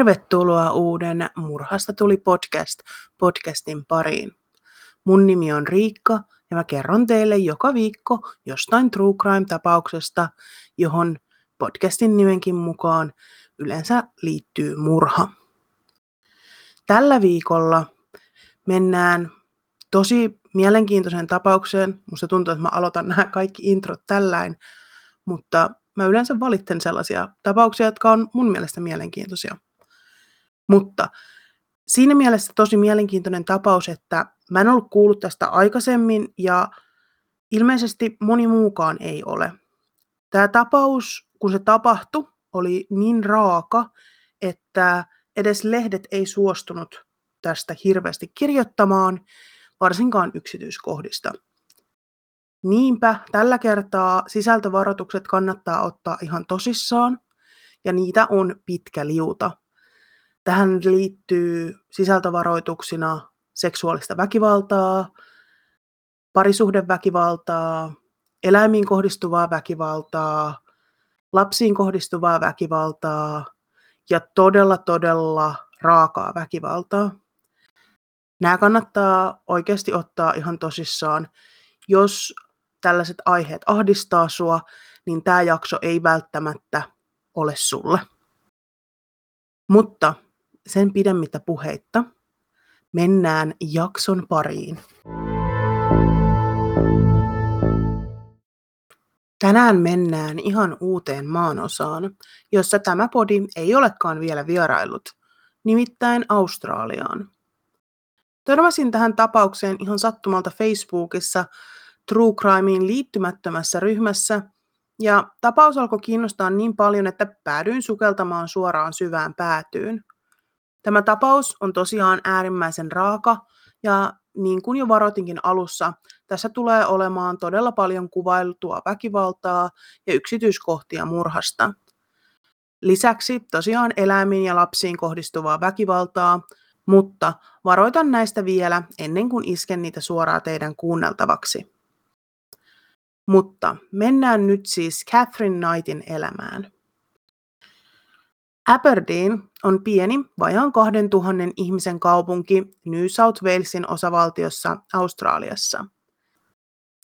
Tervetuloa uuden Murhasta tuli podcast podcastin pariin. Mun nimi on Riikka ja mä kerron teille joka viikko jostain true crime-tapauksesta, johon podcastin nimenkin mukaan yleensä liittyy murha. Tällä viikolla mennään tosi mielenkiintoiseen tapaukseen. Musta tuntuu, että mä aloitan nämä kaikki introt tälläin, mutta mä yleensä valitten sellaisia tapauksia, jotka on mun mielestä mielenkiintoisia. Mutta siinä mielessä tosi mielenkiintoinen tapaus, että mä en ollut kuullut tästä aikaisemmin ja ilmeisesti moni muukaan ei ole. Tämä tapaus, kun se tapahtui, oli niin raaka, että edes lehdet ei suostunut tästä hirveästi kirjoittamaan, varsinkaan yksityiskohdista. Niinpä tällä kertaa sisältövaroitukset kannattaa ottaa ihan tosissaan, ja niitä on pitkä liuta. Tähän liittyy sisältövaroituksina seksuaalista väkivaltaa, parisuhdeväkivaltaa, eläimiin kohdistuvaa väkivaltaa, lapsiin kohdistuvaa väkivaltaa ja todella todella raakaa väkivaltaa. Nämä kannattaa oikeasti ottaa ihan tosissaan. Jos tällaiset aiheet ahdistaa sua, niin tämä jakso ei välttämättä ole sulle. Mutta sen pidemmittä puheitta mennään jakson pariin. Tänään mennään ihan uuteen maanosaan, jossa tämä podi ei olekaan vielä vierailut, nimittäin Australiaan. Törmäsin tähän tapaukseen ihan sattumalta Facebookissa True Crimeen liittymättömässä ryhmässä, ja tapaus alkoi kiinnostaa niin paljon, että päädyin sukeltamaan suoraan syvään päätyyn. Tämä tapaus on tosiaan äärimmäisen raaka, ja niin kuin jo varoitinkin alussa, tässä tulee olemaan todella paljon kuvailtua väkivaltaa ja yksityiskohtia murhasta. Lisäksi tosiaan eläimiin ja lapsiin kohdistuvaa väkivaltaa, mutta varoitan näistä vielä ennen kuin isken niitä suoraan teidän kuunneltavaksi. Mutta mennään nyt siis Catherine Knightin elämään. Aberdeen on pieni, vajaan 2000 ihmisen kaupunki New South Walesin osavaltiossa Australiassa.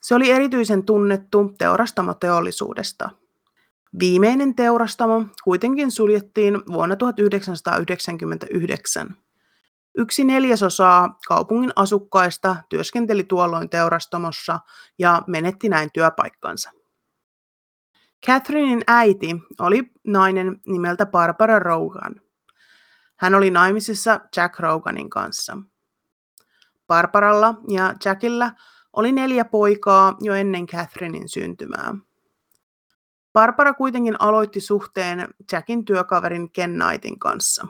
Se oli erityisen tunnettu teurastamoteollisuudesta. Viimeinen teurastamo kuitenkin suljettiin vuonna 1999. Yksi neljäsosaa kaupungin asukkaista työskenteli tuolloin teurastamossa ja menetti näin työpaikkansa. Catherinein äiti oli nainen nimeltä Barbara Rogan. Hän oli naimisissa Jack Roganin kanssa. Barbaralla ja Jackilla oli neljä poikaa jo ennen Catherinein syntymää. Barbara kuitenkin aloitti suhteen Jackin työkaverin Ken Knightin kanssa.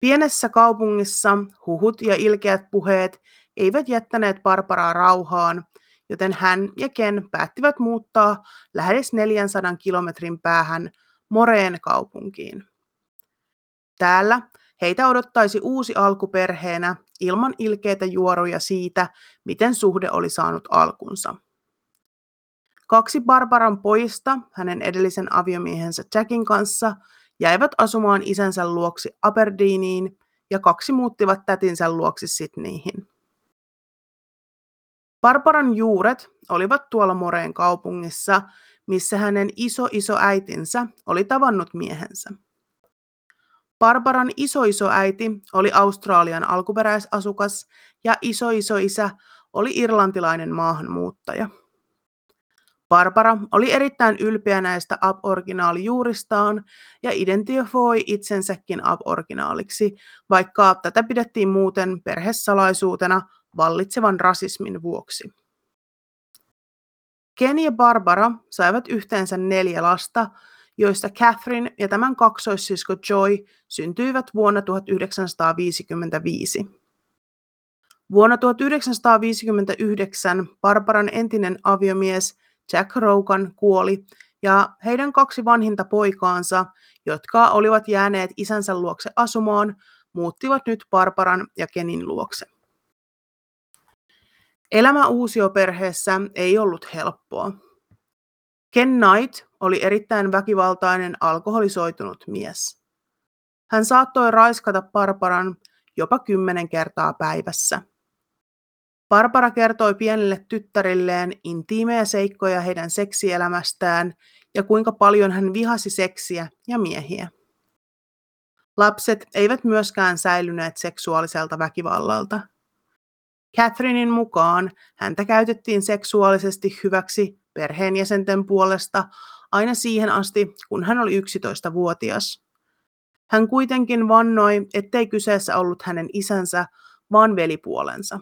Pienessä kaupungissa huhut ja ilkeät puheet eivät jättäneet Barbaraa rauhaan, joten hän ja Ken päättivät muuttaa lähes 400 kilometrin päähän Moreen kaupunkiin. Täällä heitä odottaisi uusi alku perheenä ilman ilkeitä juoruja siitä, miten suhde oli saanut alkunsa. Kaksi Barbaran pojista hänen edellisen aviomiehensä Jackin kanssa jäivät asumaan isänsä luoksi Aberdeeniin ja kaksi muuttivat tätinsä luoksi Sydneyhin. Barbaran juuret olivat tuolla Moreen kaupungissa, missä hänen iso iso äitinsä oli tavannut miehensä. Barbaran isoisoäiti oli Australian alkuperäisasukas ja isoisoisä oli irlantilainen maahanmuuttaja. Barbara oli erittäin ylpeä näistä ab-originaalijuuristaan ja identifioi itsensäkin ab-originaaliksi, vaikka tätä pidettiin muuten perhesalaisuutena vallitsevan rasismin vuoksi. Ken ja Barbara saivat yhteensä neljä lasta, joista Catherine ja tämän kaksoissisko Joy syntyivät vuonna 1955. Vuonna 1959 Barbaran entinen aviomies Jack Rogan kuoli ja heidän kaksi vanhinta poikaansa, jotka olivat jääneet isänsä luokse asumaan, muuttivat nyt Barbaran ja Kenin luokse. Elämä uusioperheessä ei ollut helppoa. Ken Knight oli erittäin väkivaltainen alkoholisoitunut mies. Hän saattoi raiskata Barbaran jopa kymmenen kertaa päivässä. Barbara kertoi pienille tyttärilleen intiimejä seikkoja heidän seksielämästään ja kuinka paljon hän vihasi seksiä ja miehiä. Lapset eivät myöskään säilyneet seksuaaliselta väkivallalta. Catherinein mukaan häntä käytettiin seksuaalisesti hyväksi perheenjäsenten puolesta aina siihen asti, kun hän oli 11-vuotias. Hän kuitenkin vannoi, ettei kyseessä ollut hänen isänsä, vaan velipuolensa.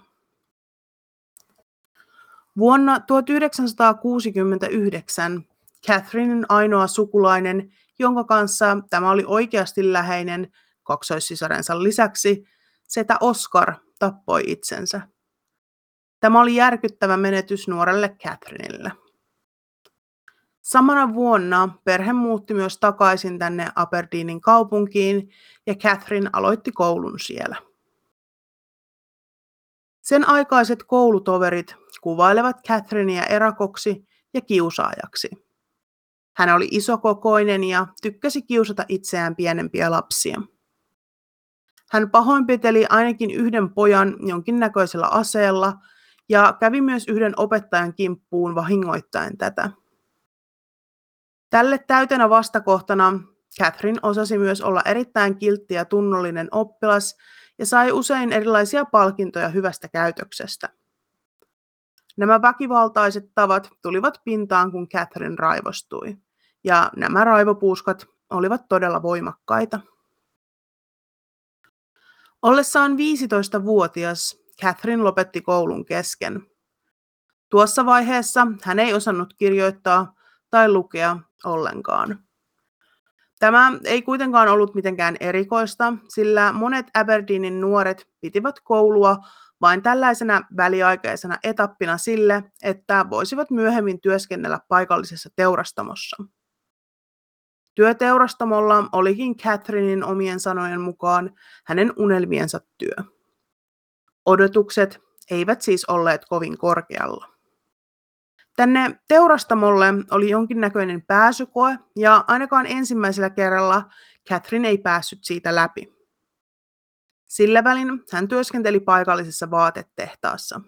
Vuonna 1969 Catherinein ainoa sukulainen, jonka kanssa tämä oli oikeasti läheinen kaksoissisarensa lisäksi, setä Oscar tappoi itsensä. Tämä oli järkyttävä menetys nuorelle Catherineille. Samana vuonna perhe muutti myös takaisin tänne Aberdeenin kaupunkiin ja Catherine aloitti koulun siellä. Sen aikaiset koulutoverit kuvailevat Catherinea erakoksi ja kiusaajaksi. Hän oli isokokoinen ja tykkäsi kiusata itseään pienempiä lapsia. Hän pahoinpiteli ainakin yhden pojan jonkinnäköisellä aseella ja kävi myös yhden opettajan kimppuun vahingoittaen tätä. Tälle täytenä vastakohtana Catherine osasi myös olla erittäin kiltti ja tunnollinen oppilas ja sai usein erilaisia palkintoja hyvästä käytöksestä. Nämä väkivaltaiset tavat tulivat pintaan, kun Catherine raivostui, ja nämä raivopuuskat olivat todella voimakkaita. Ollessaan 15-vuotias Catherine lopetti koulun kesken. Tuossa vaiheessa hän ei osannut kirjoittaa tai lukea ollenkaan. Tämä ei kuitenkaan ollut mitenkään erikoista, sillä monet Aberdeenin nuoret pitivät koulua vain tällaisena väliaikaisena etappina sille, että voisivat myöhemmin työskennellä paikallisessa teurastamossa. Työteurastamolla olikin Catherinein omien sanojen mukaan hänen unelmiensa työ. Odotukset eivät siis olleet kovin korkealla. Tänne teurastamolle oli jonkinnäköinen pääsykoe ja ainakaan ensimmäisellä kerralla Catherine ei päässyt siitä läpi. Sillä välin hän työskenteli paikallisessa vaatetehtaassa.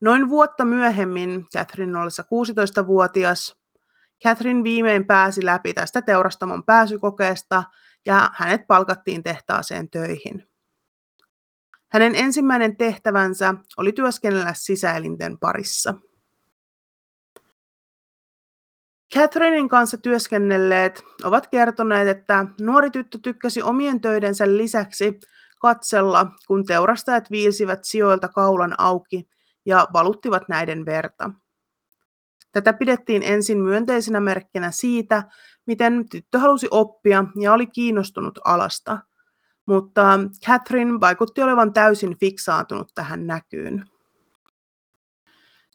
Noin vuotta myöhemmin, Catherine ollessa 16-vuotias, Catherine viimein pääsi läpi tästä teurastamon pääsykokeesta ja hänet palkattiin tehtaaseen töihin. Hänen ensimmäinen tehtävänsä oli työskennellä sisäelinten parissa. Catherinein kanssa työskennelleet ovat kertoneet, että nuori tyttö tykkäsi omien töidensä lisäksi katsella, kun teurastajat viilsivät sijoilta kaulan auki ja valuttivat näiden verta. Tätä pidettiin ensin myönteisenä merkkinä siitä, miten tyttö halusi oppia ja oli kiinnostunut alasta, mutta Catherine vaikutti olevan täysin fiksaantunut tähän näkyyn.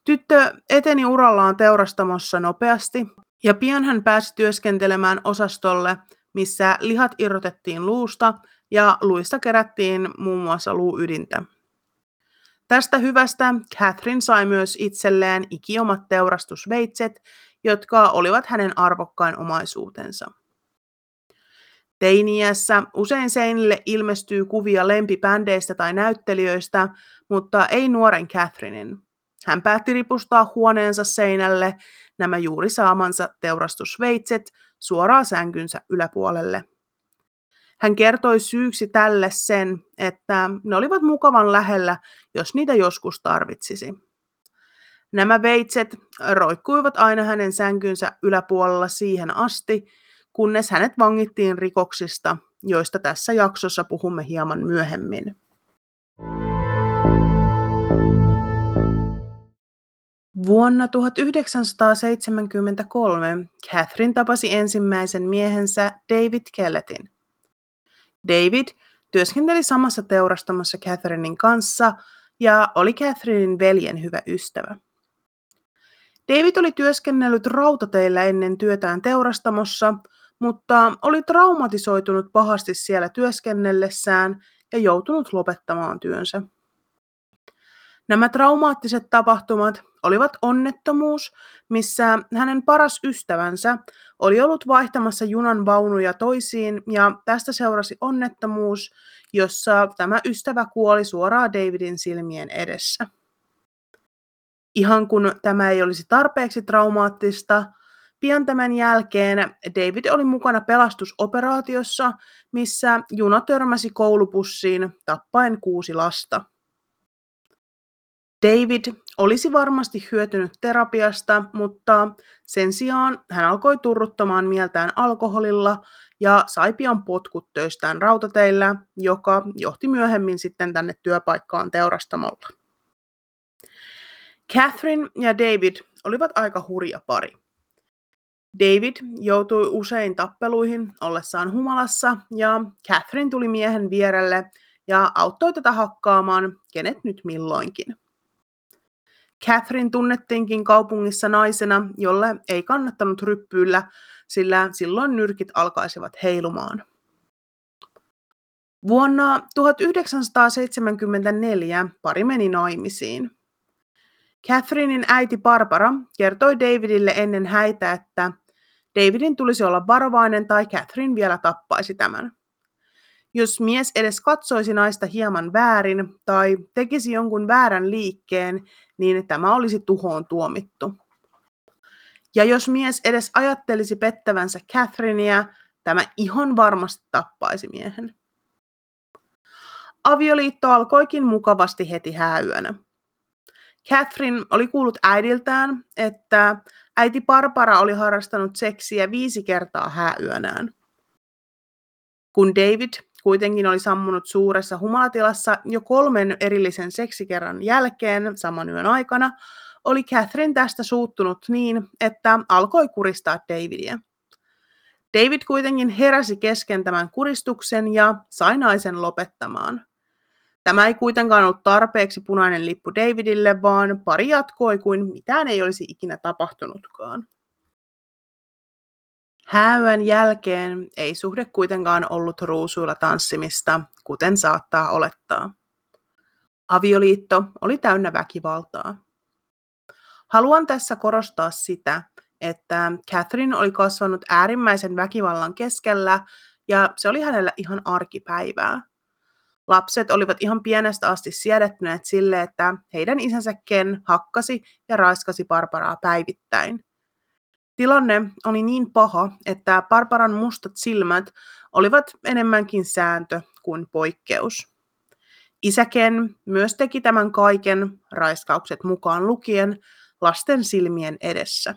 Tyttö eteni urallaan teurastamossa nopeasti ja pian hän pääsi työskentelemään osastolle, missä lihat irrotettiin luusta ja luista kerättiin muun muassa luuydintä. Tästä hyvästä Catherine sai myös itselleen ikiomat teurastusveitset, jotka olivat hänen arvokkain omaisuutensa. Teiniässä usein seinille ilmestyy kuvia lempibändeistä tai näyttelijöistä, mutta ei nuoren Catherinein. Hän päätti ripustaa huoneensa seinälle nämä juuri saamansa teurastusveitset suoraan sänkynsä yläpuolelle. Hän kertoi syyksi tälle sen, että ne olivat mukavan lähellä, jos niitä joskus tarvitsisi. Nämä veitset roikkuivat aina hänen sänkynsä yläpuolella siihen asti, kunnes hänet vangittiin rikoksista, joista tässä jaksossa puhumme hieman myöhemmin. Vuonna 1973 Catherine tapasi ensimmäisen miehensä David Kelletin. David työskenteli samassa teurastamassa Catherinein kanssa ja oli Catherinein veljen hyvä ystävä. David oli työskennellyt rautateillä ennen työtään teurastamossa, mutta oli traumatisoitunut pahasti siellä työskennellessään ja joutunut lopettamaan työnsä. Nämä traumaattiset tapahtumat olivat onnettomuus, missä hänen paras ystävänsä oli ollut vaihtamassa junan vaunuja toisiin ja tästä seurasi onnettomuus, jossa tämä ystävä kuoli suoraan Davidin silmien edessä. Ihan kun tämä ei olisi tarpeeksi traumaattista, pian tämän jälkeen David oli mukana pelastusoperaatiossa, missä juna törmäsi koulupussiin tappaen kuusi lasta. David olisi varmasti hyötynyt terapiasta, mutta sen sijaan hän alkoi turruttamaan mieltään alkoholilla ja sai pian potkut töistään rautateillä, joka johti myöhemmin sitten tänne työpaikkaan teurastamolla. Catherine ja David olivat aika hurja pari. David joutui usein tappeluihin ollessaan humalassa ja Catherine tuli miehen vierelle ja auttoi tätä hakkaamaan kenet nyt milloinkin. Catherine tunnettiinkin kaupungissa naisena, jolle ei kannattanut ryppyillä, sillä silloin nyrkit alkaisivat heilumaan. Vuonna 1974 pari meni naimisiin. Catherinein äiti Barbara kertoi Davidille ennen häitä, että Davidin tulisi olla varovainen tai Catherine vielä tappaisi tämän. Jos mies edes katsoisi naista hieman väärin tai tekisi jonkun väärän liikkeen, niin tämä olisi tuhoon tuomittu. Ja jos mies edes ajattelisi pettävänsä Catherinea, tämä ihan varmasti tappaisi miehen. Avioliitto alkoikin mukavasti heti hääyönä. Catherine oli kuullut äidiltään, että äiti Barbara oli harrastanut seksiä viisi kertaa hääyönään. Kun David kuitenkin oli sammunut suuressa humalatilassa jo kolmen erillisen seksikerran jälkeen saman yön aikana, oli Catherine tästä suuttunut niin, että alkoi kuristaa Davidia. David kuitenkin heräsi kesken tämän kuristuksen ja sai naisen lopettamaan. Tämä ei kuitenkaan ollut tarpeeksi punainen lippu Davidille, vaan pari jatkoi kuin mitään ei olisi ikinä tapahtunutkaan. Hääyön jälkeen ei suhde kuitenkaan ollut ruusuilla tanssimista, kuten saattaa olettaa. Avioliitto oli täynnä väkivaltaa. Haluan tässä korostaa sitä, että Catherine oli kasvanut äärimmäisen väkivallan keskellä ja se oli hänellä ihan arkipäivää. Lapset olivat ihan pienestä asti siedättyneet sille, että heidän isänsä Ken hakkasi ja raiskasi Barbaraa päivittäin. Tilanne oli niin paha, että Barbaran mustat silmät olivat enemmänkin sääntö kuin poikkeus. Isäken myös teki tämän kaiken, raiskaukset mukaan lukien, lasten silmien edessä.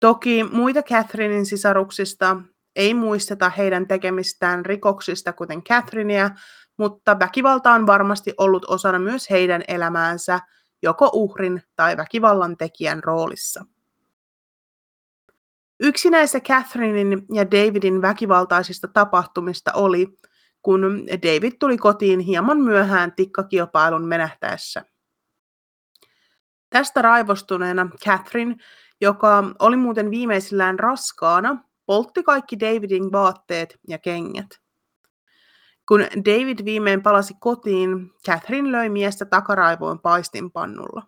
Toki muita Catherinein sisaruksista ei muisteta heidän tekemistään rikoksista kuten Catherinea, mutta väkivalta on varmasti ollut osana myös heidän elämäänsä, joko uhrin tai väkivallan tekijän roolissa. Yksi näistä Catherinein ja Davidin väkivaltaisista tapahtumista oli, kun David tuli kotiin hieman myöhään tikkakilpailun menehtäessä. Tästä raivostuneena Catherine, joka oli muuten viimeisillään raskaana, poltti kaikki Davidin vaatteet ja kengät. Kun David viimein palasi kotiin, Catherine löi miestä takaraivoon paistinpannulla.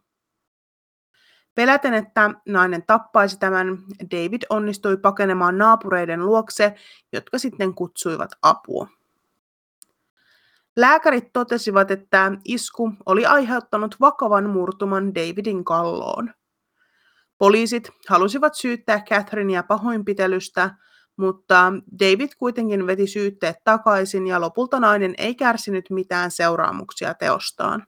Peläten, että nainen tappaisi tämän, David onnistui pakenemaan naapureiden luokse, jotka sitten kutsuivat apua. Lääkärit totesivat, että isku oli aiheuttanut vakavan murtuman Davidin kalloon. Poliisit halusivat syyttää Catherinea pahoinpitelystä, mutta David kuitenkin veti syytteet takaisin ja lopulta nainen ei kärsinyt mitään seuraamuksia teostaan.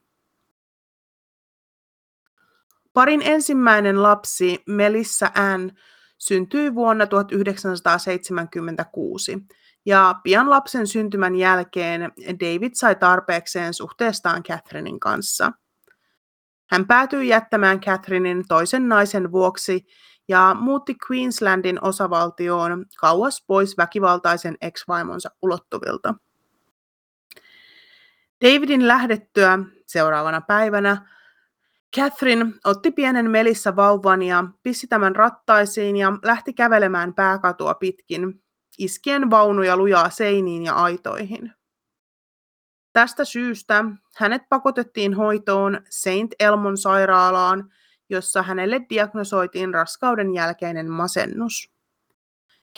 Parin ensimmäinen lapsi, Melissa Ann, syntyi vuonna 1976, ja pian lapsen syntymän jälkeen David sai tarpeekseen suhteestaan Catherinein kanssa. Hän päätyi jättämään Catherinein toisen naisen vuoksi ja muutti Queenslandin osavaltioon kauas pois väkivaltaisen ex-vaimonsa ulottuvilta. Davidin lähdettyä seuraavana päivänä Catherine otti pienen Melissa vauvan ja pissi tämän rattaisiin ja lähti kävelemään pääkatua pitkin, iskien vaunuja lujaa seiniin ja aitoihin. Tästä syystä hänet pakotettiin hoitoon Saint Elmon sairaalaan, jossa hänelle diagnosoitiin raskauden jälkeinen masennus.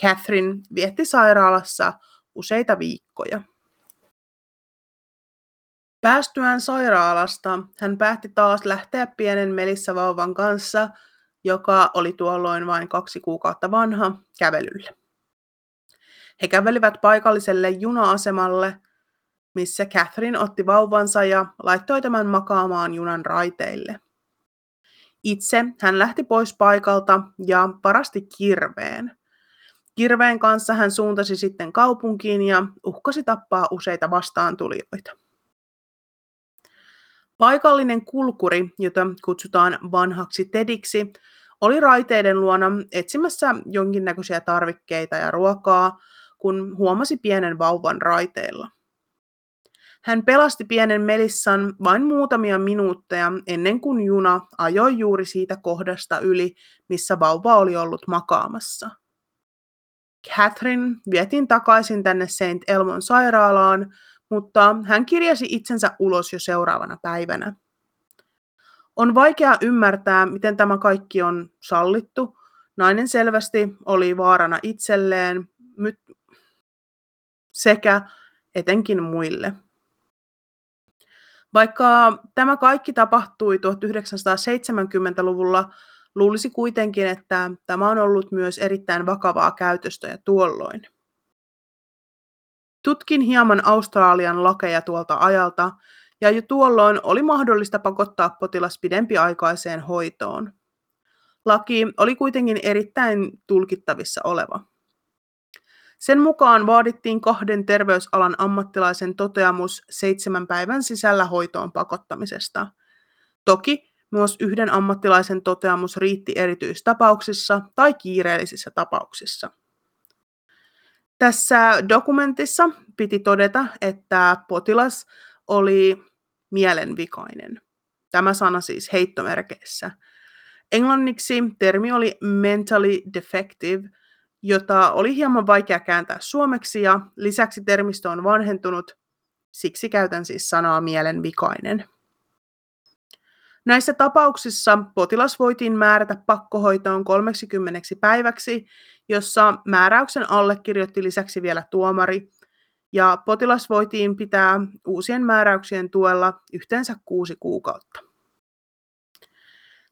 Catherine vietti sairaalassa useita viikkoja. Päästyään sairaalasta hän päätti taas lähteä pienen Melissa-vauvan kanssa, joka oli tuolloin vain kaksi kuukautta vanha, kävelylle. He kävelivät paikalliselle juna-asemalle, missä Catherine otti vauvansa ja laittoi tämän makaamaan junan raiteille. Itse hän lähti pois paikalta ja parasti kirveen. Kirveen kanssa hän suuntasi sitten kaupunkiin ja uhkasi tappaa useita vastaantulijoita. Paikallinen kulkuri, jota kutsutaan vanhaksi Tediksi, oli raiteiden luona etsimässä jonkinnäköisiä tarvikkeita ja ruokaa, kun huomasi pienen vauvan raiteilla. Hän pelasti pienen Melissan vain muutamia minuutteja ennen kuin juna ajoi juuri siitä kohdasta yli, missä vauva oli ollut makaamassa. Catherine vietiin takaisin tänne St. Elmon sairaalaan, mutta hän kirjasi itsensä ulos jo seuraavana päivänä. On vaikea ymmärtää, miten tämä kaikki on sallittu. Nainen selvästi oli vaarana itselleen sekä etenkin muille. Vaikka tämä kaikki tapahtui 1970-luvulla, luulisi kuitenkin, että tämä on ollut myös erittäin vakavaa käytöstä ja tuolloin. Tutkin hieman Australian lakeja tuolta ajalta, ja jo tuolloin oli mahdollista pakottaa potilas pidempiaikaiseen hoitoon. Laki oli kuitenkin erittäin tulkittavissa oleva. Sen mukaan vaadittiin kahden terveysalan ammattilaisen toteamus seitsemän päivän sisällä hoitoon pakottamisesta. Toki myös yhden ammattilaisen toteamus riitti erityistapauksissa tai kiireellisissä tapauksissa. Tässä dokumentissa piti todeta, että potilas oli mielenvikainen. Tämä sana siis heittomerkeissä. Englanniksi termi oli mentally defective – jota oli hieman vaikea kääntää suomeksi ja lisäksi termistö on vanhentunut, siksi käytän siis sanaa mielenvikainen. Näissä tapauksissa potilas voitiin määrätä pakkohoitoon 30 päiväksi, jossa määräyksen allekirjoitti lisäksi vielä tuomari, ja potilas voitiin pitää uusien määräyksien tuella yhteensä kuusi kuukautta.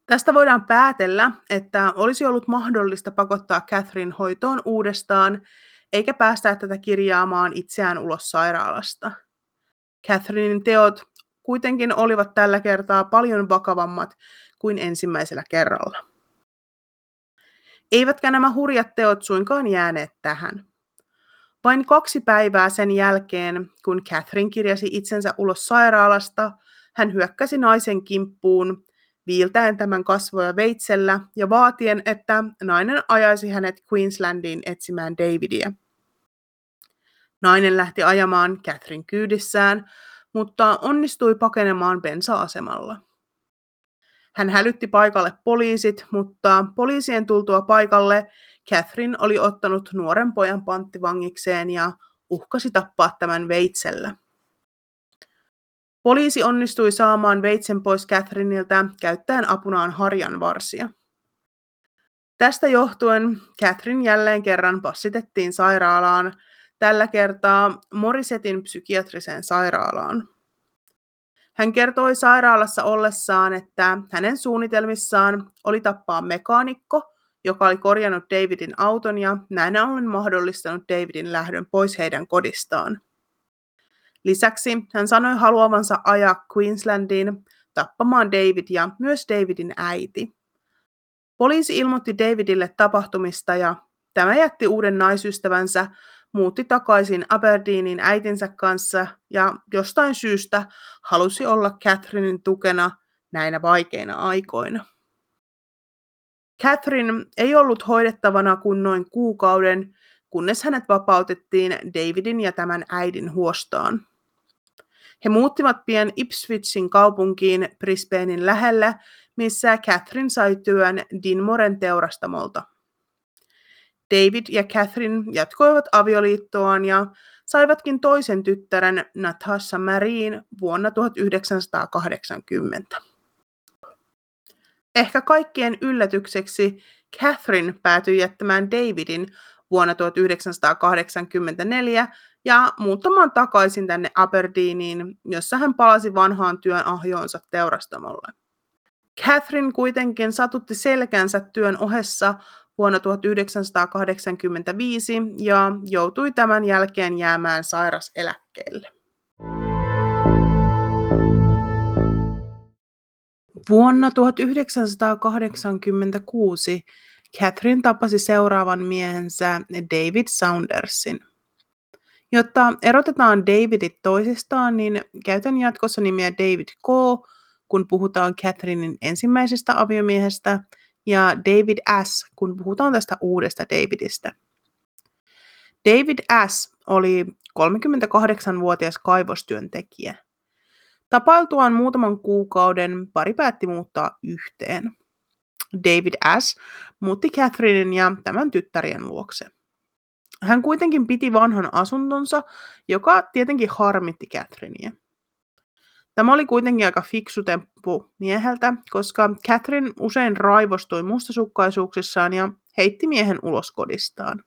Tästä voidaan päätellä, että olisi ollut mahdollista pakottaa Catherine hoitoon uudestaan, eikä päästää tätä kirjaamaan itseään ulos sairaalasta. Catherinein teot kuitenkin olivat tällä kertaa paljon vakavammat kuin ensimmäisellä kerralla. Eivätkä nämä hurjat teot suinkaan jääneet tähän. Vain kaksi päivää sen jälkeen, kun Catherine kirjasi itsensä ulos sairaalasta, hän hyökkäsi naisen kimppuun viiltäen tämän kasvoja veitsellä ja vaatien, että nainen ajaisi hänet Queenslandiin etsimään Davidia. Nainen lähti ajamaan Catherine kyydissään, mutta onnistui pakenemaan bensa-asemalla. Hän hälytti paikalle poliisit, mutta poliisien tultua paikalle Catherine oli ottanut nuoren pojan panttivangikseen ja uhkasi tappaa tämän veitsellä. Poliisi onnistui saamaan veitsen pois Catherineiltä käyttäen apunaan harjan varsia. Tästä johtuen Catherine jälleen kerran passitettiin sairaalaan, tällä kertaa Morisetin psykiatriseen sairaalaan. Hän kertoi sairaalassa ollessaan, että hänen suunnitelmissaan oli tappaa mekaanikko, joka oli korjannut Davidin auton ja näin ollen mahdollistanut Davidin lähdön pois heidän kodistaan. Lisäksi hän sanoi haluavansa ajaa Queenslandiin tappamaan David ja myös Davidin äiti. Poliisi ilmoitti Davidille tapahtumista ja tämä jätti uuden naisystävänsä, muutti takaisin Aberdeenin äitinsä kanssa ja jostain syystä halusi olla Catherinein tukena näinä vaikeina aikoina. Catherine ei ollut hoidettavana kuin noin kuukauden, kunnes hänet vapautettiin Davidin ja tämän äidin huostaan. He muuttivat pian Ipswichin kaupunkiin Brisbanein lähelle, missä Catherine sai työn Dinmoren teurastamolta. David ja Catherine jatkoivat avioliittoaan ja saivatkin toisen tyttären Natasha Marine vuonna 1980. Ehkä kaikkien yllätykseksi Catherine päätyi jättämään Davidin vuonna 1984 ja muuttamaan takaisin tänne Aberdeeniin, jossa hän palasi vanhaan työn ahjoonsa teurastamolle. Catherine kuitenkin satutti selkänsä työn ohessa vuonna 1985 ja joutui tämän jälkeen jäämään sairaseläkkeelle. Vuonna 1986 Catherine tapasi seuraavan miehensä David Saundersin. Jotta erotetaan Davidit toisistaan, niin käytän jatkossa nimiä David K., kun puhutaan Catherinein ensimmäisestä aviomiehestä, ja David S., kun puhutaan tästä uudesta Davidistä. David S. oli 38-vuotias kaivostyöntekijä. Tapailtuaan muutaman kuukauden pari päätti muuttaa yhteen. David S. muutti Catherinin ja tämän tyttärien luokse. Hän kuitenkin piti vanhan asuntonsa, joka tietenkin harmitti Catherineä. Tämä oli kuitenkin aika fiksu temppu mieheltä, koska Catherine usein raivostui mustasukkaisuuksissaan ja heitti miehen ulos kodistaan.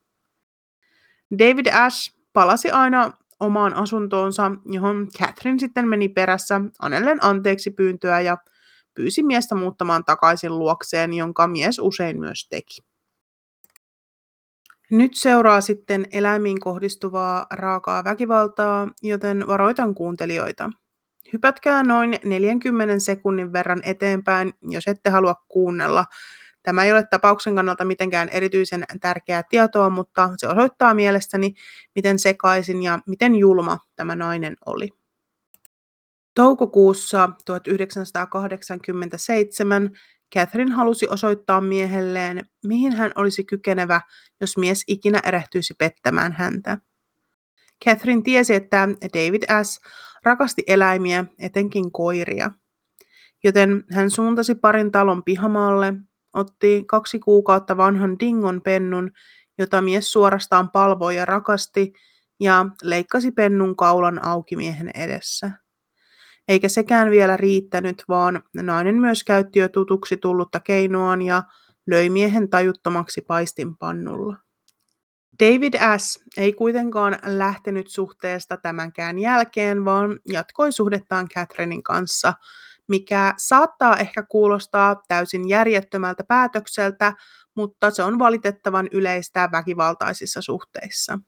David Ash palasi aina omaan asuntoonsa, johon Catherine sitten meni perässä anellen anteeksi pyyntöä ja pyysi miestä muuttamaan takaisin luokseen, jonka mies usein myös teki. Nyt seuraa sitten eläimiin kohdistuvaa raakaa väkivaltaa, joten varoitan kuuntelijoita. Hypätkää noin 40 sekunnin verran eteenpäin, jos ette halua kuunnella. Tämä ei ole tapauksen kannalta mitenkään erityisen tärkeää tietoa, mutta se osoittaa mielestäni, miten sekaisin ja miten julma tämä nainen oli. Toukokuussa 1987 Catherine halusi osoittaa miehelleen, mihin hän olisi kykenevä, jos mies ikinä erehtyisi pettämään häntä. Catherine tiesi, että David S. rakasti eläimiä, etenkin koiria. Joten hän suuntasi parin talon pihamaalle, otti kaksi kuukautta vanhan dingon pennun, jota mies suorastaan palvoi ja rakasti, ja leikkasi pennun kaulan auki miehen edessä. Eikä sekään vielä riittänyt, vaan nainen myös käytti jo tutuksi tullutta keinoaan ja löi miehen tajuttomaksi paistinpannulla. David S. ei kuitenkaan lähtenyt suhteesta tämänkään jälkeen, vaan jatkoi suhdettaan Catherinein kanssa, mikä saattaa ehkä kuulostaa täysin järjettömältä päätökseltä, mutta se on valitettavan yleistä väkivaltaisissa suhteissa.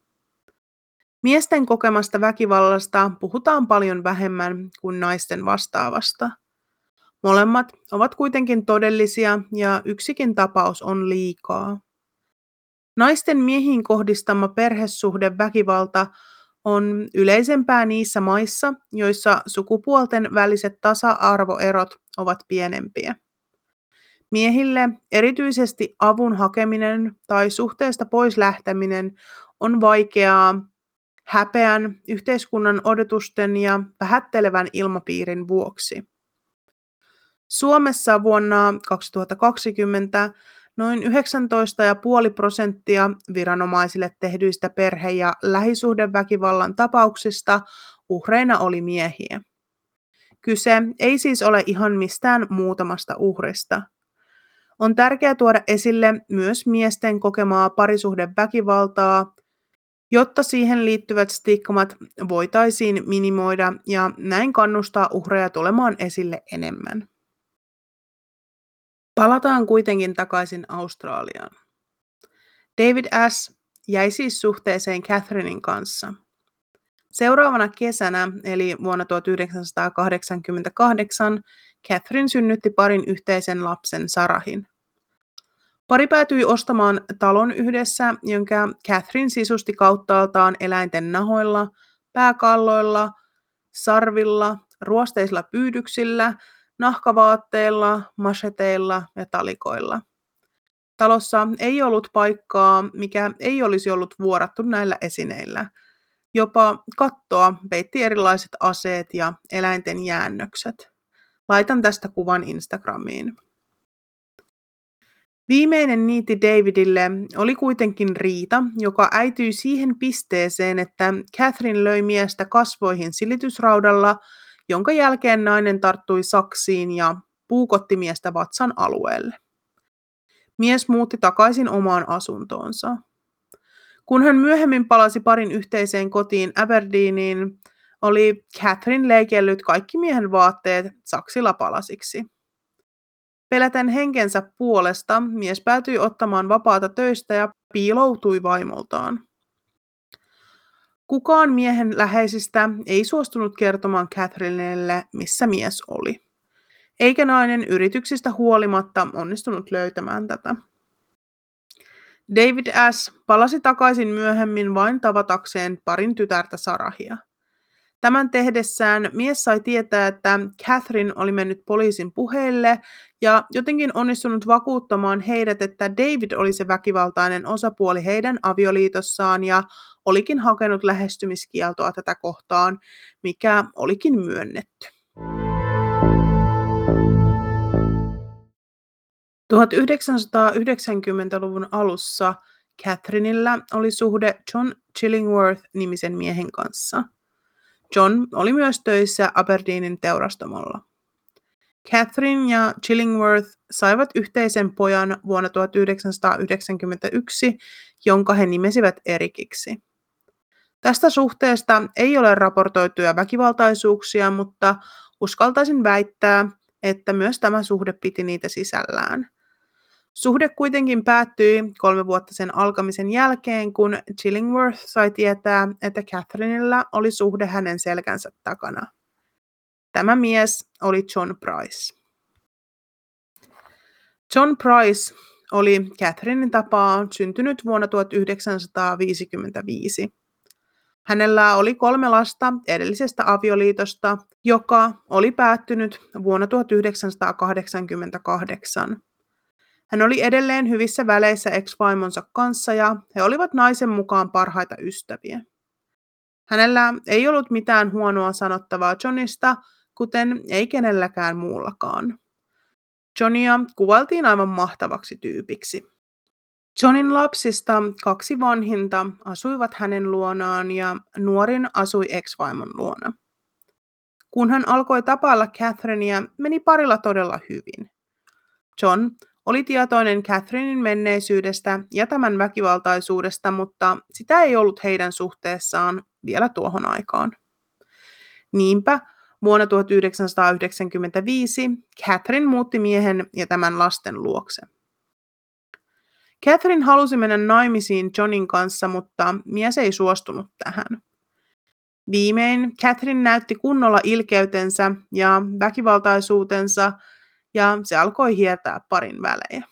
Miesten kokemasta väkivallasta puhutaan paljon vähemmän kuin naisten vastaavasta. Molemmat ovat kuitenkin todellisia ja yksikin tapaus on liikaa. Naisten miehiin kohdistama perhesuhde väkivalta on yleisempää niissä maissa, joissa sukupuolten väliset tasa-arvoerot ovat pienempiä. Miehille erityisesti avun hakeminen tai suhteesta pois lähteminen on vaikeaa häpeän, yhteiskunnan odotusten ja vähättelevän ilmapiirin vuoksi. Suomessa vuonna 2020 noin 19,5 prosenttia viranomaisille tehdyistä perhe- ja lähisuhdeväkivallan tapauksista uhreina oli miehiä. Kyse ei siis ole ihan mistään muutamasta uhrista. On tärkeää tuoda esille myös miesten kokemaa parisuhdeväkivaltaa, jotta siihen liittyvät stigmat voitaisiin minimoida ja näin kannustaa uhreja tulemaan esille enemmän. Palataan kuitenkin takaisin Australiaan. David S. jäi siis suhteeseen Catherinein kanssa. Seuraavana kesänä, eli vuonna 1988, Catherine synnytti parin yhteisen lapsen Sarahin. Pari päätyi ostamaan talon yhdessä, jonka Catherine sisusti kauttaaltaan eläinten nahoilla, pääkalloilla, sarvilla, ruosteisilla pyydyksillä, nahkavaatteilla, macheteilla ja talikoilla. Talossa ei ollut paikkaa, mikä ei olisi ollut vuorattu näillä esineillä. Jopa kattoa peitti erilaiset aseet ja eläinten jäännökset. Laitan tästä kuvan Instagramiin. Viimeinen niiti Davidille oli kuitenkin riita, joka äityi siihen pisteeseen, että Catherine löi miestä kasvoihin silitysraudalla, jonka jälkeen nainen tarttui saksiin ja puukotti miestä vatsan alueelle. Mies muutti takaisin omaan asuntoonsa. Kun hän myöhemmin palasi parin yhteiseen kotiin Aberdeeniin, oli Catherine leikellyt kaikki miehen vaatteet saksilla palasiksi. Peläten henkensä puolesta mies päätyi ottamaan vapaata töistä ja piiloutui vaimoltaan. Kukaan miehen läheisistä ei suostunut kertomaan Catherinelle, missä mies oli. Eikä nainen yrityksistä huolimatta onnistunut löytämään tätä. David S. palasi takaisin myöhemmin vain tavatakseen parin tytärtä Sarahia. Tämän tehdessään mies sai tietää, että Catherine oli mennyt poliisin puheille ja jotenkin onnistunut vakuuttamaan heidät, että David oli se väkivaltainen osapuoli heidän avioliitossaan ja olikin hakenut lähestymiskieltoa tätä kohtaan, mikä olikin myönnetty. 1990-luvun alussa Catherineillä oli suhde John Chillingworth-nimisen miehen kanssa. John oli myös töissä Aberdeenin teurastamolla. Catherine ja Chillingworth saivat yhteisen pojan vuonna 1991, jonka he nimesivät Erikiksi. Tästä suhteesta ei ole raportoituja väkivaltaisuuksia, mutta uskaltaisin väittää, että myös tämä suhde piti niitä sisällään. Suhde kuitenkin päättyi kolme vuotta sen alkamisen jälkeen, kun Chillingworth sai tietää, että Catherineilla oli suhde hänen selkänsä takana. Tämä mies oli John Price. John Price oli Catherinein tapaa syntynyt vuonna 1955. Hänellä oli kolme lasta edellisestä avioliitosta, joka oli päättynyt vuonna 1988. Hän oli edelleen hyvissä väleissä ex-vaimonsa kanssa ja he olivat naisen mukaan parhaita ystäviä. Hänellä ei ollut mitään huonoa sanottavaa Johnista, kuten ei kenelläkään muullakaan. Johnia kuvaltiin aivan mahtavaksi tyypiksi. Johnin lapsista kaksi vanhinta asuivat hänen luonaan ja nuorin asui ex-vaimon luona. Kun hän alkoi tapailla Catherinea, meni parilla todella hyvin. John oli tietoinen Catherinein menneisyydestä ja tämän väkivaltaisuudesta, mutta sitä ei ollut heidän suhteessaan vielä tuohon aikaan. Niinpä vuonna 1995 Catherine muutti miehen ja tämän lasten luokse. Catherine halusi mennä naimisiin Johnin kanssa, mutta mies ei suostunut tähän. Viimein Catherine näytti kunnolla ilkeytensä ja väkivaltaisuutensa ja se alkoi hiertää parin välejä.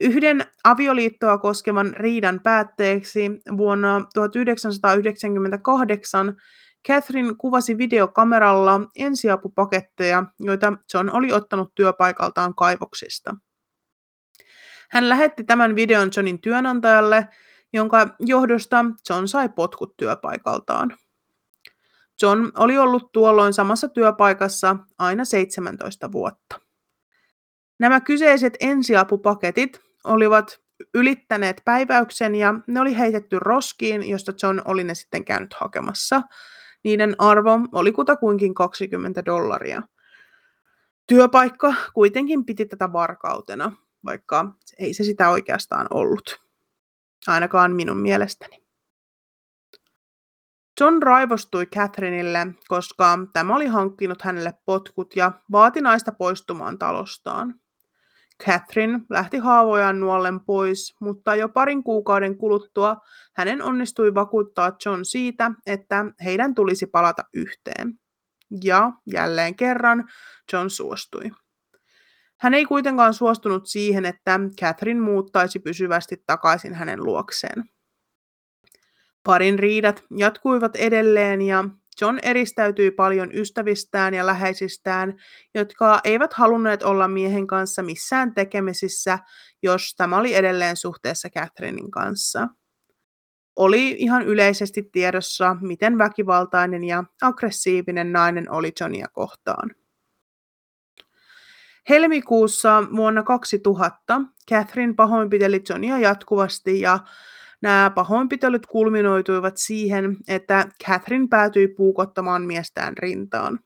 Yhden avioliittoa koskevan riidan päätteeksi vuonna 1998 Catherine kuvasi videokameralla ensiapupaketteja, joita John oli ottanut työpaikaltaan kaivoksista. Hän lähetti tämän videon Johnin työnantajalle, jonka johdosta John sai potkut työpaikaltaan. John oli ollut tuolloin samassa työpaikassa aina 17 vuotta. Nämä kyseiset ensiapupaketit olivat ylittäneet päiväyksen ja ne oli heitetty roskiin, josta John oli ne sitten käynyt hakemassa. Niiden arvo oli kutakuinkin 20 dollaria. Työpaikka kuitenkin piti tätä varkautena, vaikka ei se sitä oikeastaan ollut. Ainakaan minun mielestäni. John raivostui Catherineille, koska tämä oli hankkinut hänelle potkut ja vaati naista poistumaan talostaan. Catherine lähti haavojaan nuollen pois, mutta jo parin kuukauden kuluttua hänen onnistui vakuuttaa John siitä, että heidän tulisi palata yhteen. Ja jälleen kerran John suostui. Hän ei kuitenkaan suostunut siihen, että Catherine muuttaisi pysyvästi takaisin hänen luokseen. Parin riidat jatkuivat edelleen ja John eristäytyi paljon ystävistään ja läheisistään, jotka eivät halunneet olla miehen kanssa missään tekemisissä, jos tämä oli edelleen suhteessa Catherinein kanssa. Oli ihan yleisesti tiedossa, miten väkivaltainen ja aggressiivinen nainen oli Johnia kohtaan. Helmikuussa vuonna 2000 Catherine pahoinpiteli Johnia jatkuvasti ja nämä pahoinpitelyt kulminoituivat siihen, että Catherine päätyi puukottamaan miestään rintaan.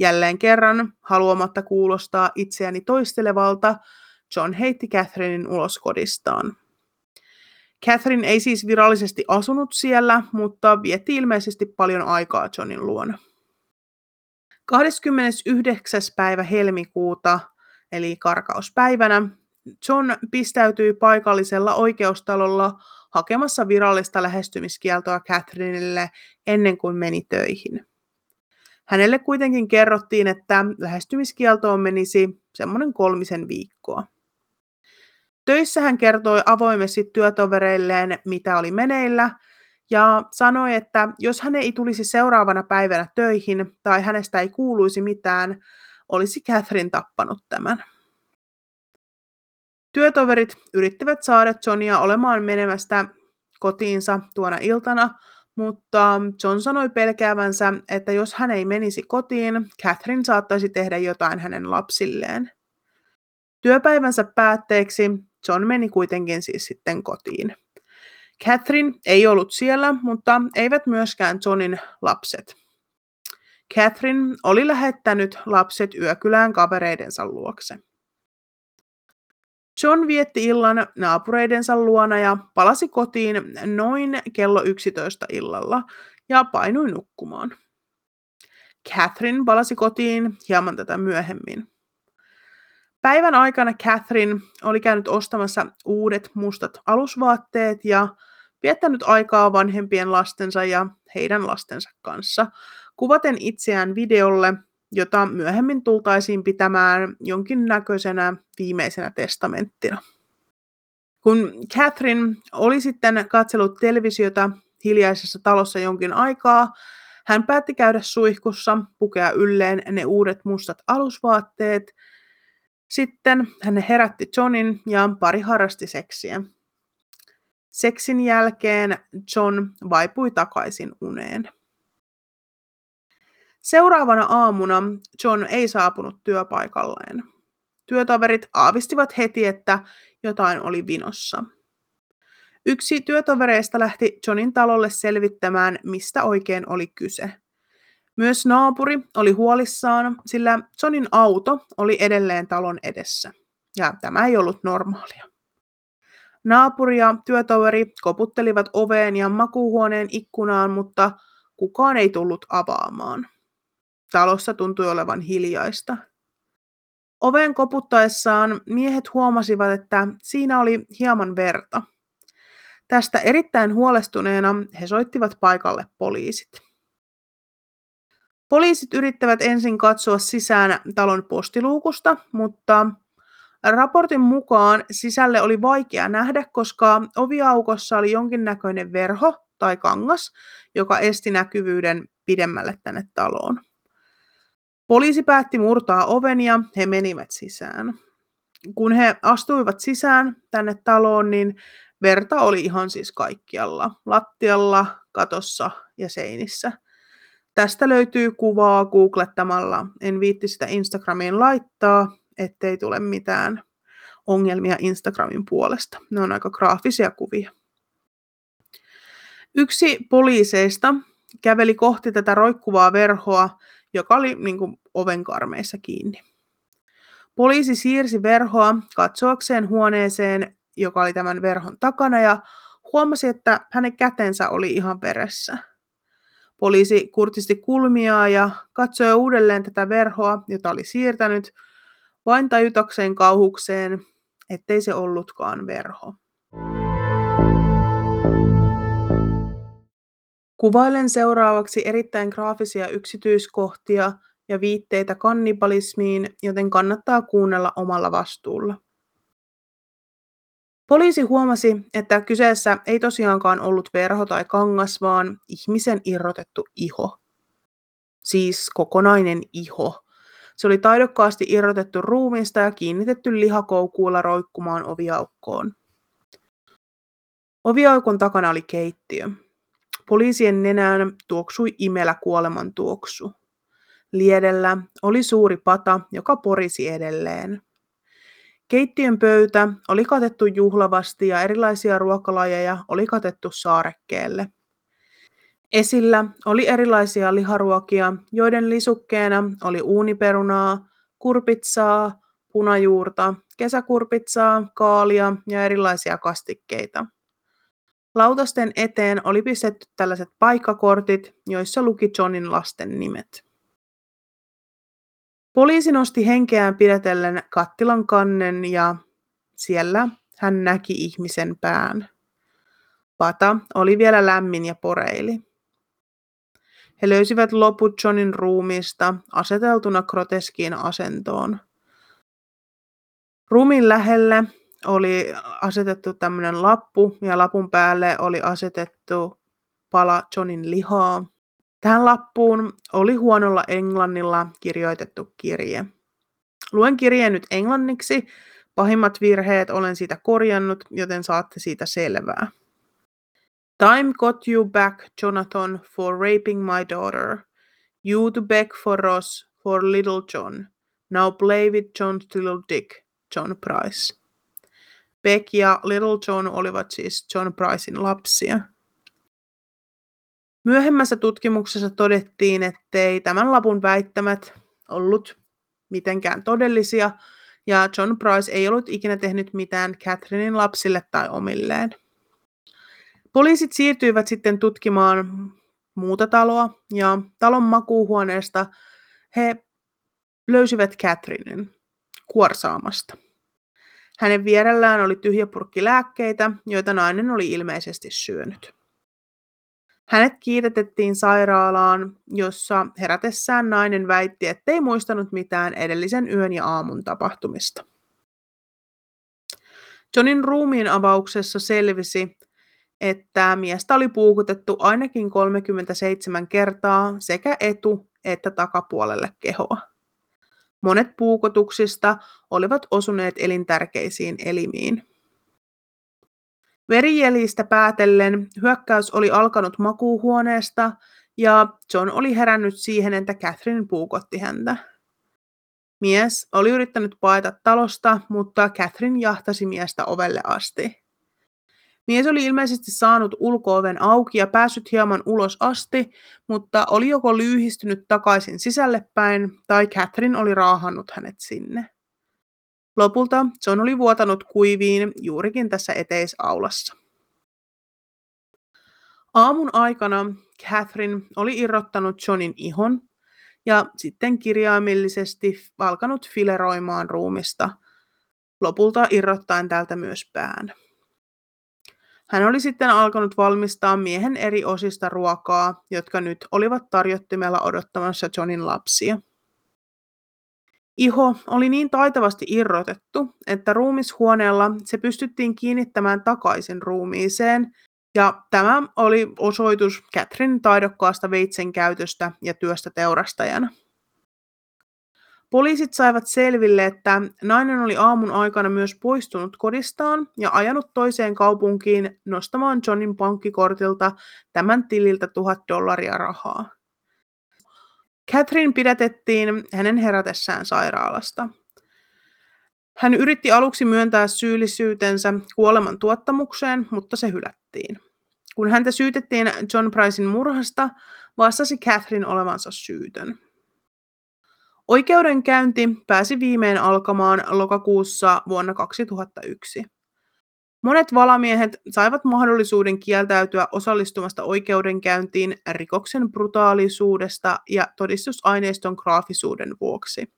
Jälleen kerran, haluamatta kuulostaa itseäni toistelevalta, John heitti Catherinein ulos kodistaan. Catherine ei siis virallisesti asunut siellä, mutta vietti ilmeisesti paljon aikaa Johnin luona. 29. päivä helmikuuta, eli karkauspäivänä, John pistäytyi paikallisella oikeustalolla hakemassa virallista lähestymiskieltoa Catherineille ennen kuin meni töihin. Hänelle kuitenkin kerrottiin, että lähestymiskieltoon menisi semmoinen kolmisen viikkoa. Töissä hän kertoi avoimesti työtovereilleen, mitä oli meneillä, ja sanoi, että jos hän ei tulisi seuraavana päivänä töihin tai hänestä ei kuuluisi mitään, olisi Catherine tappanut tämän. Työtoverit yrittivät saada Johnia olemaan menemästä kotiinsa tuona iltana, mutta John sanoi pelkäävänsä, että jos hän ei menisi kotiin, Catherine saattaisi tehdä jotain hänen lapsilleen. Työpäivänsä päätteeksi John meni kuitenkin siis sitten kotiin. Catherine ei ollut siellä, mutta eivät myöskään Johnin lapset. Catherine oli lähettänyt lapset yökylään kavereidensa luokse. John vietti illan naapureidensa luona ja palasi kotiin noin kello 11 illalla ja painui nukkumaan. Catherine palasi kotiin hieman tätä myöhemmin. Päivän aikana Catherine oli käynyt ostamassa uudet mustat alusvaatteet ja viettänyt aikaa vanhempien lastensa ja heidän lastensa kanssa, kuvaten itseään videolle, jota myöhemmin tultaisiin pitämään jonkinnäköisenä viimeisenä testamenttina. Kun Catherine oli sitten katsellut televisiota hiljaisessa talossa jonkin aikaa, hän päätti käydä suihkussa, pukea ylleen ne uudet mustat alusvaatteet. Sitten hän herätti Johnin ja pari harrasti seksiä. Seksin jälkeen John vaipui takaisin uneen. Seuraavana aamuna John ei saapunut työpaikalleen. Työtoverit aavistivat heti, että jotain oli vinossa. Yksi työtovereista lähti Johnin talolle selvittämään, mistä oikein oli kyse. Myös naapuri oli huolissaan, sillä Johnin auto oli edelleen talon edessä. Ja tämä ei ollut normaalia. Naapuri ja työtoveri koputtelivat oveen ja makuuhuoneen ikkunaan, mutta kukaan ei tullut avaamaan. Talossa tuntui olevan hiljaista. Oven koputtaessaan miehet huomasivat, että siinä oli hieman verta. Tästä erittäin huolestuneena he soittivat paikalle poliisit. Poliisit yrittävät ensin katsoa sisään talon postiluukusta, mutta raportin mukaan sisälle oli vaikea nähdä, koska oviaukossa oli jonkinnäköinen verho tai kangas, joka esti näkyvyyden pidemmälle tänne taloon. Poliisi päätti murtaa oven ja he menivät sisään. Kun he astuivat sisään tänne taloon, niin verta oli ihan siis kaikkialla. Lattialla, katossa ja seinissä. Tästä löytyy kuvaa googlettamalla. En viitti sitä Instagramiin laittaa, ettei tule mitään ongelmia Instagramin puolesta. Ne on aika graafisia kuvia. Yksi poliiseista käveli kohti tätä roikkuvaa verhoa joka oli niin kuin ovenkarmeissa kiinni. Poliisi siirsi verhoa katsoakseen huoneeseen, joka oli tämän verhon takana, ja huomasi, että hänen kätensä oli ihan veressä. Poliisi kurtisti kulmiaa ja katsoi uudelleen tätä verhoa, jota oli siirtänyt, vain tajutakseen kauhukseen, ettei se ollutkaan verho. Kuvailen seuraavaksi erittäin graafisia yksityiskohtia ja viitteitä kannibalismiin, joten kannattaa kuunnella omalla vastuulla. Poliisi huomasi, että kyseessä ei tosiaankaan ollut verho tai kangas, vaan ihmisen irrotettu iho. Siis kokonainen iho. Se oli taidokkaasti irrotettu ruumiista ja kiinnitetty lihakoukuilla roikkumaan oviaukkoon. Oviaukon takana oli keittiö. Poliisien nenään tuoksui imelä kuoleman tuoksu. Liedellä oli suuri pata, joka porisi edelleen. Keittiön pöytä oli katettu juhlavasti ja erilaisia ruokalajeja oli katettu saarekkeelle. Esillä oli erilaisia liharuokia, joiden lisukkeena oli uuniperunaa, kurpitsaa, punajuurta, kesäkurpitsaa, kaalia ja erilaisia kastikkeita. Lautasten eteen oli pistetty tällaiset paikkakortit, joissa luki Johnin lasten nimet. Poliisi nosti henkeään pidetellen kattilan kannen ja siellä hän näki ihmisen pään. Pata oli vielä lämmin ja poreili. He löysivät loput Johnin ruumiista aseteltuna groteskiin asentoon. Ruumin lähelle oli asetettu tämmöinen lappu ja lapun päälle oli asetettu pala Johnin lihaa. Tähän lappuun oli huonolla englannilla kirjoitettu kirje. Luen kirjeen nyt englanniksi. Pahimmat virheet olen siitä korjannut, joten saatte siitä selvää. Time got you back, Jonathan, for raping my daughter. You to beg for Ross, for little John. Now play with John's little dick, John Price. Beck ja Little John olivat siis John Pricein lapsia. Myöhemmässä tutkimuksessa todettiin, ettei tämän lapun väittämät ollut mitenkään todellisia, ja John Price ei ollut ikinä tehnyt mitään Catherinein lapsille tai omilleen. Poliisit siirtyivät sitten tutkimaan muuta taloa, ja talon makuuhuoneesta he löysivät Catherinen kuorsaamasta. Hänen vierellään oli tyhjä purkki lääkkeitä, joita nainen oli ilmeisesti syönyt. Hänet kiiretettiin sairaalaan, jossa herätessään nainen väitti, ettei muistanut mitään edellisen yön ja aamun tapahtumista. Johnin ruumiin avauksessa selvisi, että miestä oli puukutettu ainakin 37 kertaa sekä etu- että takapuolelle kehoa. Monet puukotuksista olivat osuneet elintärkeisiin elimiin. Verijälistä päätellen hyökkäys oli alkanut makuuhuoneesta ja John oli herännyt siihen, että Catherine puukotti häntä. Mies oli yrittänyt paeta talosta, mutta Catherine jahtasi miestä ovelle asti. Mies oli ilmeisesti saanut ulkooven auki ja päässyt hieman ulos asti, mutta oli joko lyyhistynyt takaisin sisälle päin tai Catherine oli raahannut hänet sinne. Lopulta John oli vuotanut kuiviin juurikin tässä eteisaulassa. Aamun aikana Catherine oli irrottanut Johnin ihon ja sitten kirjaimellisesti alkanut fileroimaan ruumista, lopulta irrottaen täältä myös pään. Hän oli sitten alkanut valmistaa miehen eri osista ruokaa, jotka nyt olivat tarjottimella odottamassa Johnin lapsia. Iho oli niin taitavasti irrotettu, että ruumishuoneella se pystyttiin kiinnittämään takaisin ruumiiseen, ja tämä oli osoitus Catherine taidokkaasta veitsen käytöstä ja työstä teurastajana. Poliisit saivat selville, että nainen oli aamun aikana myös poistunut kodistaan ja ajanut toiseen kaupunkiin nostamaan Johnin pankkikortilta tämän tililtä tuhat dollaria rahaa. Catherine pidätettiin hänen herätessään sairaalasta. Hän yritti aluksi myöntää syyllisyytensä kuoleman tuottamukseen, mutta se hylättiin. Kun häntä syytettiin John Pricein murhasta, vastasi Catherine olevansa syytön. Oikeudenkäynti pääsi viimein alkamaan lokakuussa vuonna 2001. Monet valamiehet saivat mahdollisuuden kieltäytyä osallistumasta oikeudenkäyntiin rikoksen brutaalisuudesta ja todistusaineiston graafisuuden vuoksi.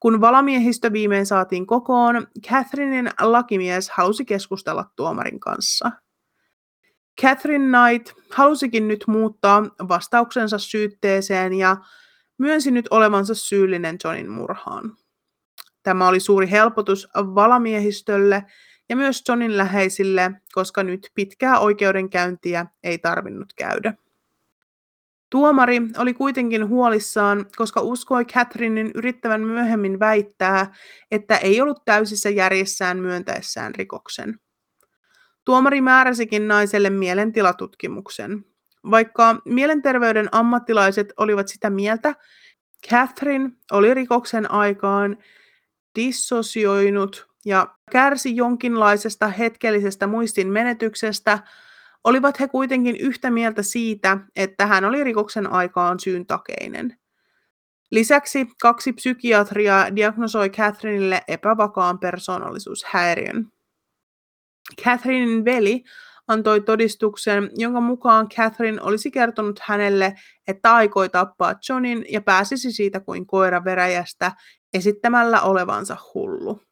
Kun valamiehistö viimein saatiin kokoon, Catherinin lakimies halusi keskustella tuomarin kanssa. Catherine Knight halusikin nyt muuttaa vastauksensa syytteeseen ja myönsi nyt olevansa syyllinen Johnin murhaan. Tämä oli suuri helpotus valamiehistölle ja myös Johnin läheisille, koska nyt pitkää oikeudenkäyntiä ei tarvinnut käydä. Tuomari oli kuitenkin huolissaan, koska uskoi Catherinin yrittävän myöhemmin väittää, että ei ollut täysissä järjessään myöntäessään rikoksen. Tuomari määräsikin naiselle mielentilatutkimuksen. Vaikka mielenterveyden ammattilaiset olivat sitä mieltä, Catherine oli rikoksen aikaan dissosioinut ja kärsi jonkinlaisesta hetkellisestä muistin menetyksestä, olivat he kuitenkin yhtä mieltä siitä, että hän oli rikoksen aikaan syyntakeinen. Lisäksi kaksi psykiatria diagnosoi Catherineille epävakaan persoonallisuushäiriön. Catherinein veli antoi todistuksen, jonka mukaan Catherine olisi kertonut hänelle, että aikoi tappaa Johnin ja pääsisi siitä kuin koira veräjästä esittämällä olevansa hullu.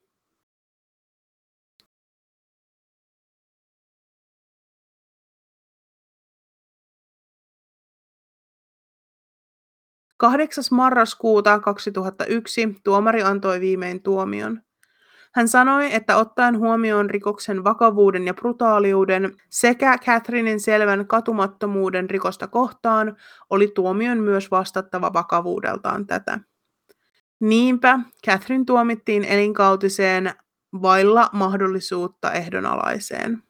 8. marraskuuta 2001 tuomari antoi viimein tuomion. Hän sanoi, että ottaen huomioon rikoksen vakavuuden ja brutaaliuden sekä Catherinin selvän katumattomuuden rikosta kohtaan, oli tuomion myös vastattava vakavuudeltaan tätä. Niinpä Catherine tuomittiin elinkautiseen vailla mahdollisuutta ehdonalaiseen.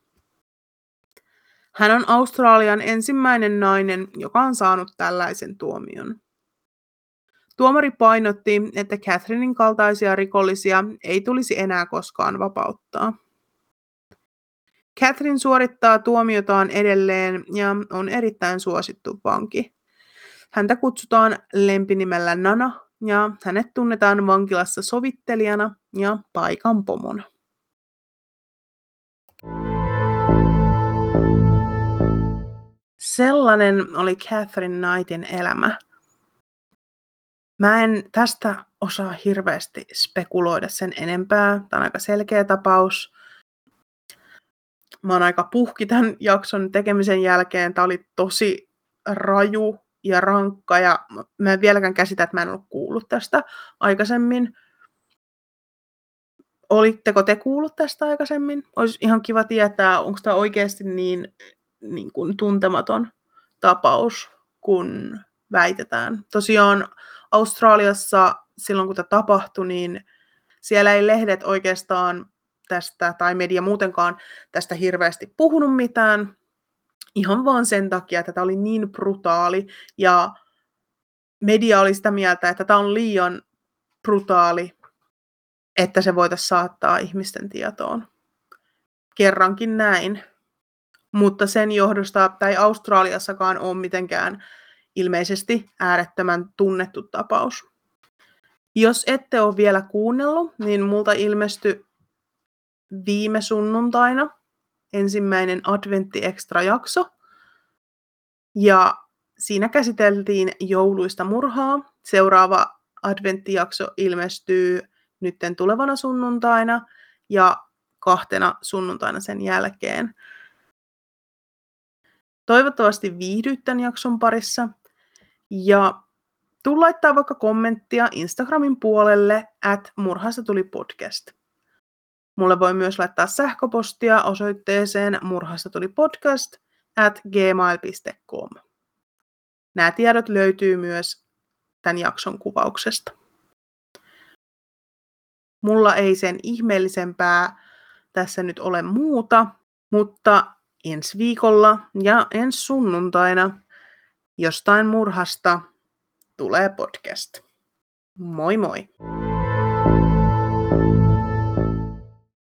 Hän on Australian ensimmäinen nainen, joka on saanut tällaisen tuomion. Tuomari painotti, että Catherinein kaltaisia rikollisia ei tulisi enää koskaan vapauttaa. Catherine suorittaa tuomiotaan edelleen ja on erittäin suosittu vanki. Häntä kutsutaan lempinimellä Nana ja hänet tunnetaan vankilassa sovittelijana ja paikan pomona. Sellainen oli Catherine Knightin elämä. Mä en tästä osaa hirveästi spekuloida sen enempää. Tämä on aika selkeä tapaus. Mä oon aika puhki tämän jakson tekemisen jälkeen. Tämä oli tosi raju ja rankka ja mä en vieläkään käsitä, että mä en ollut kuullut tästä aikaisemmin. Olitteko te kuullut tästä aikaisemmin? Olisi ihan kiva tietää, onko tämä oikeasti niin, niin kuin tuntematon tapaus, kun väitetään. Tosiaan Australiassa silloin, kun tämä tapahtui, niin siellä ei lehdet oikeastaan tästä, tai media muutenkaan tästä hirveästi puhunut mitään, ihan vaan sen takia, että tämä oli niin brutaali, ja media oli sitä mieltä, että tämä on liian brutaali, että se voitaisiin saattaa ihmisten tietoon. Kerrankin näin. Mutta sen johdosta, tai Australiassakaan ole mitenkään ilmeisesti äärettömän tunnettu tapaus. Jos ette ole vielä kuunnellut, niin multa ilmestyi viime sunnuntaina ensimmäinen Adventti Extra-jakso. Ja siinä käsiteltiin jouluista murhaa. Seuraava adventtijakso ilmestyy nytten tulevana sunnuntaina ja kahtena sunnuntaina sen jälkeen. Toivottavasti viihdyt tämän jakson parissa. Ja tuu laittaa vaikka kommenttia Instagramin puolelle, at murhasta tuli podcast. Mulle voi myös laittaa sähköpostia osoitteeseen murhasta tuli podcast at gmail.com. Nämä tiedot löytyy myös tämän jakson kuvauksesta. Mulla ei sen ihmeellisempää tässä nyt ole muuta, mutta ensi viikolla ja ensi sunnuntaina Jostain murhasta tulee podcast. Moi moi!